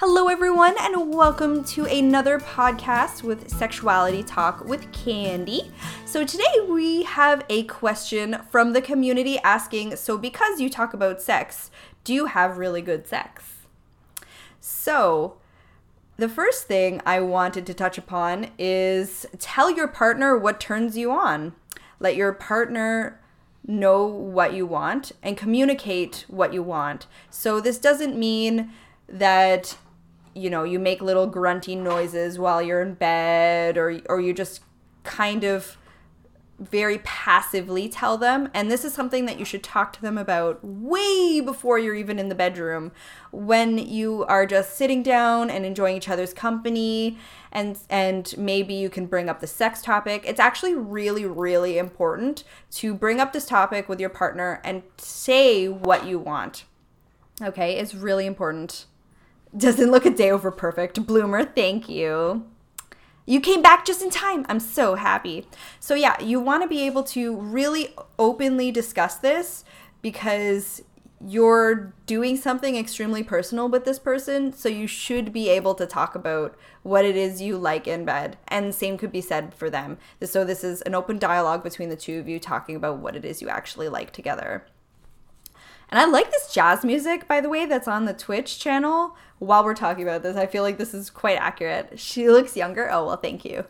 Hello, everyone, and welcome to another podcast with Sexuality Talk with Candy. So, today we have a question from the community asking So, because you talk about sex, do you have really good sex? So, the first thing I wanted to touch upon is tell your partner what turns you on. Let your partner know what you want and communicate what you want. So, this doesn't mean that you know, you make little grunting noises while you're in bed or or you just kind of very passively tell them. And this is something that you should talk to them about way before you're even in the bedroom. When you are just sitting down and enjoying each other's company and and maybe you can bring up the sex topic. It's actually really really important to bring up this topic with your partner and say what you want. Okay it's really important doesn't look a day over perfect. Bloomer, thank you. You came back just in time. I'm so happy. So, yeah, you want to be able to really openly discuss this because you're doing something extremely personal with this person. So, you should be able to talk about what it is you like in bed. And same could be said for them. So, this is an open dialogue between the two of you talking about what it is you actually like together. And I like this jazz music, by the way, that's on the Twitch channel. While we're talking about this, I feel like this is quite accurate. She looks younger. Oh, well, thank you.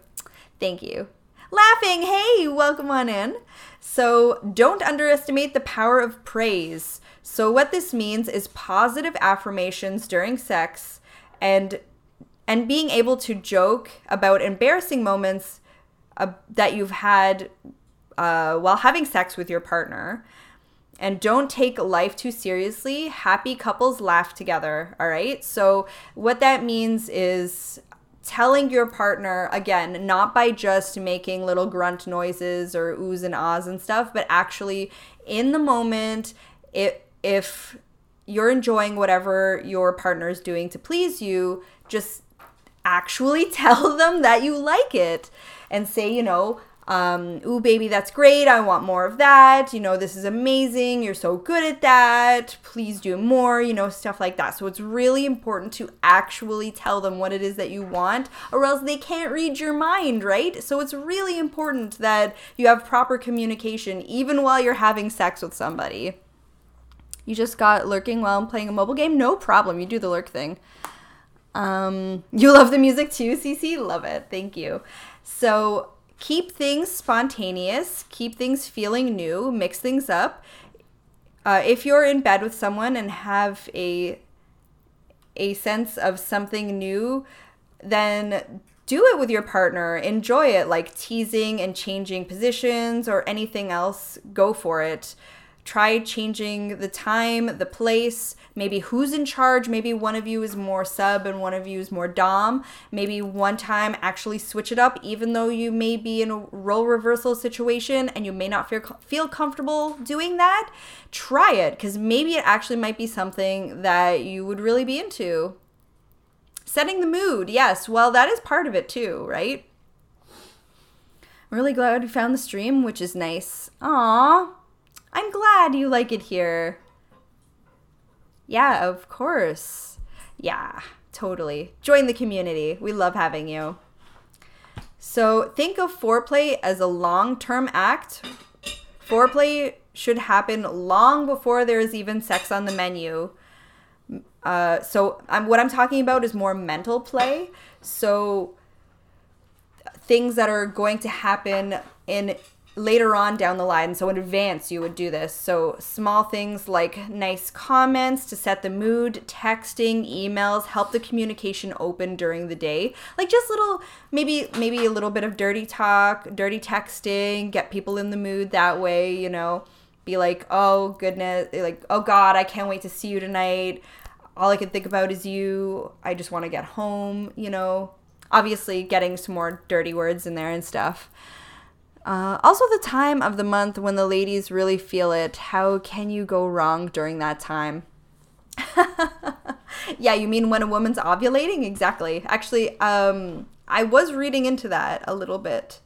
Thank you. Laughing, hey, welcome on in. So, don't underestimate the power of praise. So, what this means is positive affirmations during sex and and being able to joke about embarrassing moments uh, that you've had uh, while having sex with your partner and don't take life too seriously. Happy couples laugh together, all right? So, what that means is telling your partner, again, not by just making little grunt noises or oohs and ahs and stuff, but actually in the moment, it, if you're enjoying whatever your partner is doing to please you, just actually tell them that you like it and say, you know, um, ooh, baby, that's great. I want more of that. You know, this is amazing. You're so good at that. Please do more, you know, stuff like that. So it's really important to actually tell them what it is that you want, or else they can't read your mind, right? So it's really important that you have proper communication even while you're having sex with somebody. You just got lurking while I'm playing a mobile game? No problem. You do the lurk thing. Um, you love the music too, CC? Love it. Thank you. So, keep things spontaneous, keep things feeling new, mix things up. Uh, if you're in bed with someone and have a a sense of something new, then do it with your partner. Enjoy it, like teasing and changing positions or anything else. Go for it. Try changing the time, the place, maybe who's in charge. Maybe one of you is more sub and one of you is more dom. Maybe one time actually switch it up, even though you may be in a role reversal situation and you may not feel, feel comfortable doing that. Try it because maybe it actually might be something that you would really be into. Setting the mood, yes, well, that is part of it too, right? I'm really glad we found the stream, which is nice. Aww. I'm glad you like it here. Yeah, of course. Yeah, totally. Join the community. We love having you. So think of foreplay as a long term act. Foreplay should happen long before there is even sex on the menu. Uh, so what I'm talking about is more mental play. So things that are going to happen in later on down the line. So in advance, you would do this. So small things like nice comments to set the mood, texting, emails, help the communication open during the day. Like just little, maybe maybe a little bit of dirty talk, dirty texting, get people in the mood that way. You know, be like, oh goodness, like oh God, I can't wait to see you tonight. All I can think about is you. I just want to get home. You know, obviously getting some more dirty words in there and stuff. Uh, also, the time of the month when the ladies really feel it. How can you go wrong during that time? yeah, you mean when a woman's ovulating? Exactly. Actually, um, I was reading into that a little bit.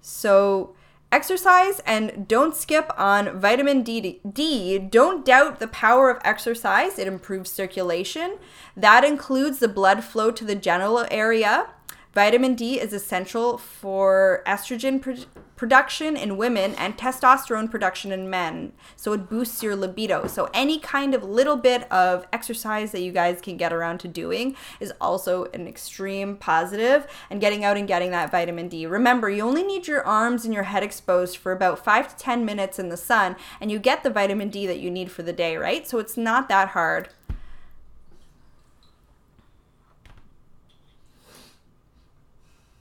So, exercise and don't skip on vitamin D. D. Don't doubt the power of exercise, it improves circulation. That includes the blood flow to the genital area. Vitamin D is essential for estrogen pro- production in women and testosterone production in men. So it boosts your libido. So any kind of little bit of exercise that you guys can get around to doing is also an extreme positive and getting out and getting that vitamin D. Remember, you only need your arms and your head exposed for about 5 to 10 minutes in the sun and you get the vitamin D that you need for the day, right? So it's not that hard.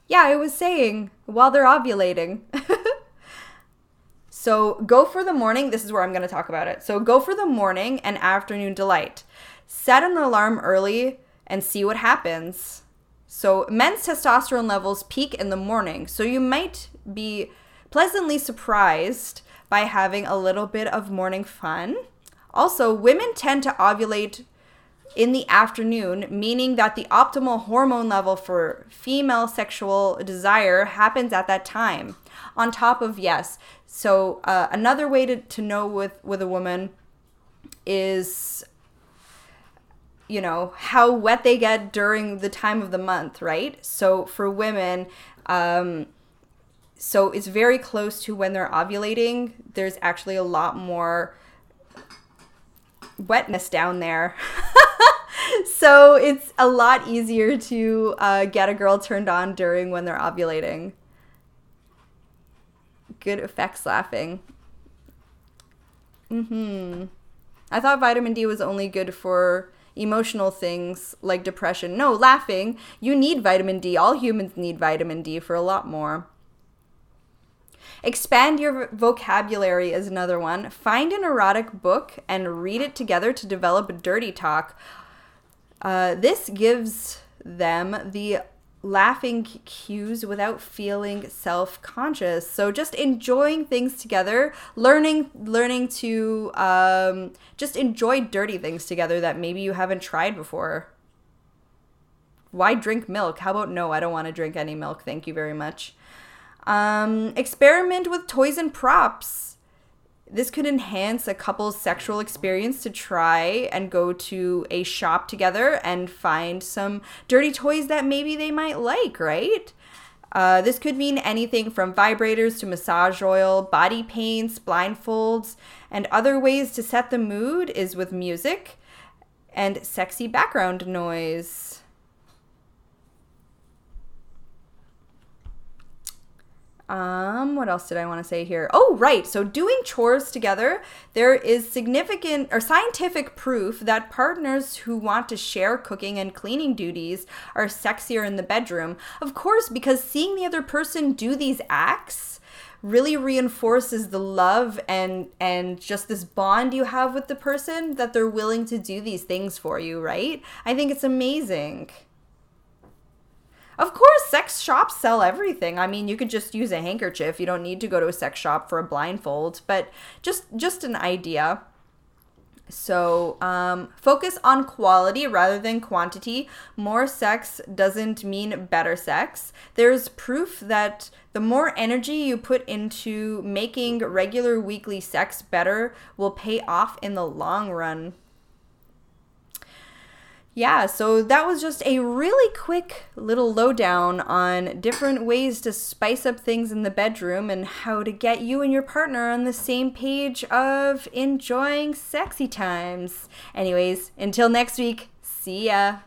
Yeah, I was saying while they're ovulating. so go for the morning. This is where I'm going to talk about it. So go for the morning and afternoon delight. Set an alarm early and see what happens. So men's testosterone levels peak in the morning. So you might be pleasantly surprised by having a little bit of morning fun. Also, women tend to ovulate in the afternoon, meaning that the optimal hormone level for female sexual desire happens at that time. On top of yes, so uh, another way to, to know with with a woman is you know how wet they get during the time of the month, right? So for women, um, so it's very close to when they're ovulating. There's actually a lot more wetness down there. so it's a lot easier to uh, get a girl turned on during when they're ovulating. Good effects laughing. Mm-hmm. I thought vitamin D was only good for emotional things like depression. No, laughing. You need vitamin D. All humans need vitamin D for a lot more. Expand your vocabulary is another one. Find an erotic book and read it together to develop a dirty talk. Uh, this gives them the laughing cues without feeling self-conscious. So just enjoying things together learning learning to um, just enjoy dirty things together that maybe you haven't tried before. Why drink milk? How about no? I don't want to drink any milk thank you very much. Um, experiment with toys and props. This could enhance a couple's sexual experience to try and go to a shop together and find some dirty toys that maybe they might like, right? Uh, this could mean anything from vibrators to massage oil, body paints, blindfolds, and other ways to set the mood is with music and sexy background noise. Um, what else did I want to say here? Oh, right. So doing chores together, there is significant or scientific proof that partners who want to share cooking and cleaning duties are sexier in the bedroom. Of course, because seeing the other person do these acts really reinforces the love and and just this bond you have with the person that they're willing to do these things for you, right? I think it's amazing. Of course, sex shops sell everything. I mean, you could just use a handkerchief. You don't need to go to a sex shop for a blindfold, but just just an idea. So, um, focus on quality rather than quantity. More sex doesn't mean better sex. There's proof that the more energy you put into making regular weekly sex better will pay off in the long run yeah, so that was just a really quick little lowdown on different ways to spice up things in the bedroom and how to get you and your partner on the same page of enjoying sexy times. Anyways, until next week, see ya.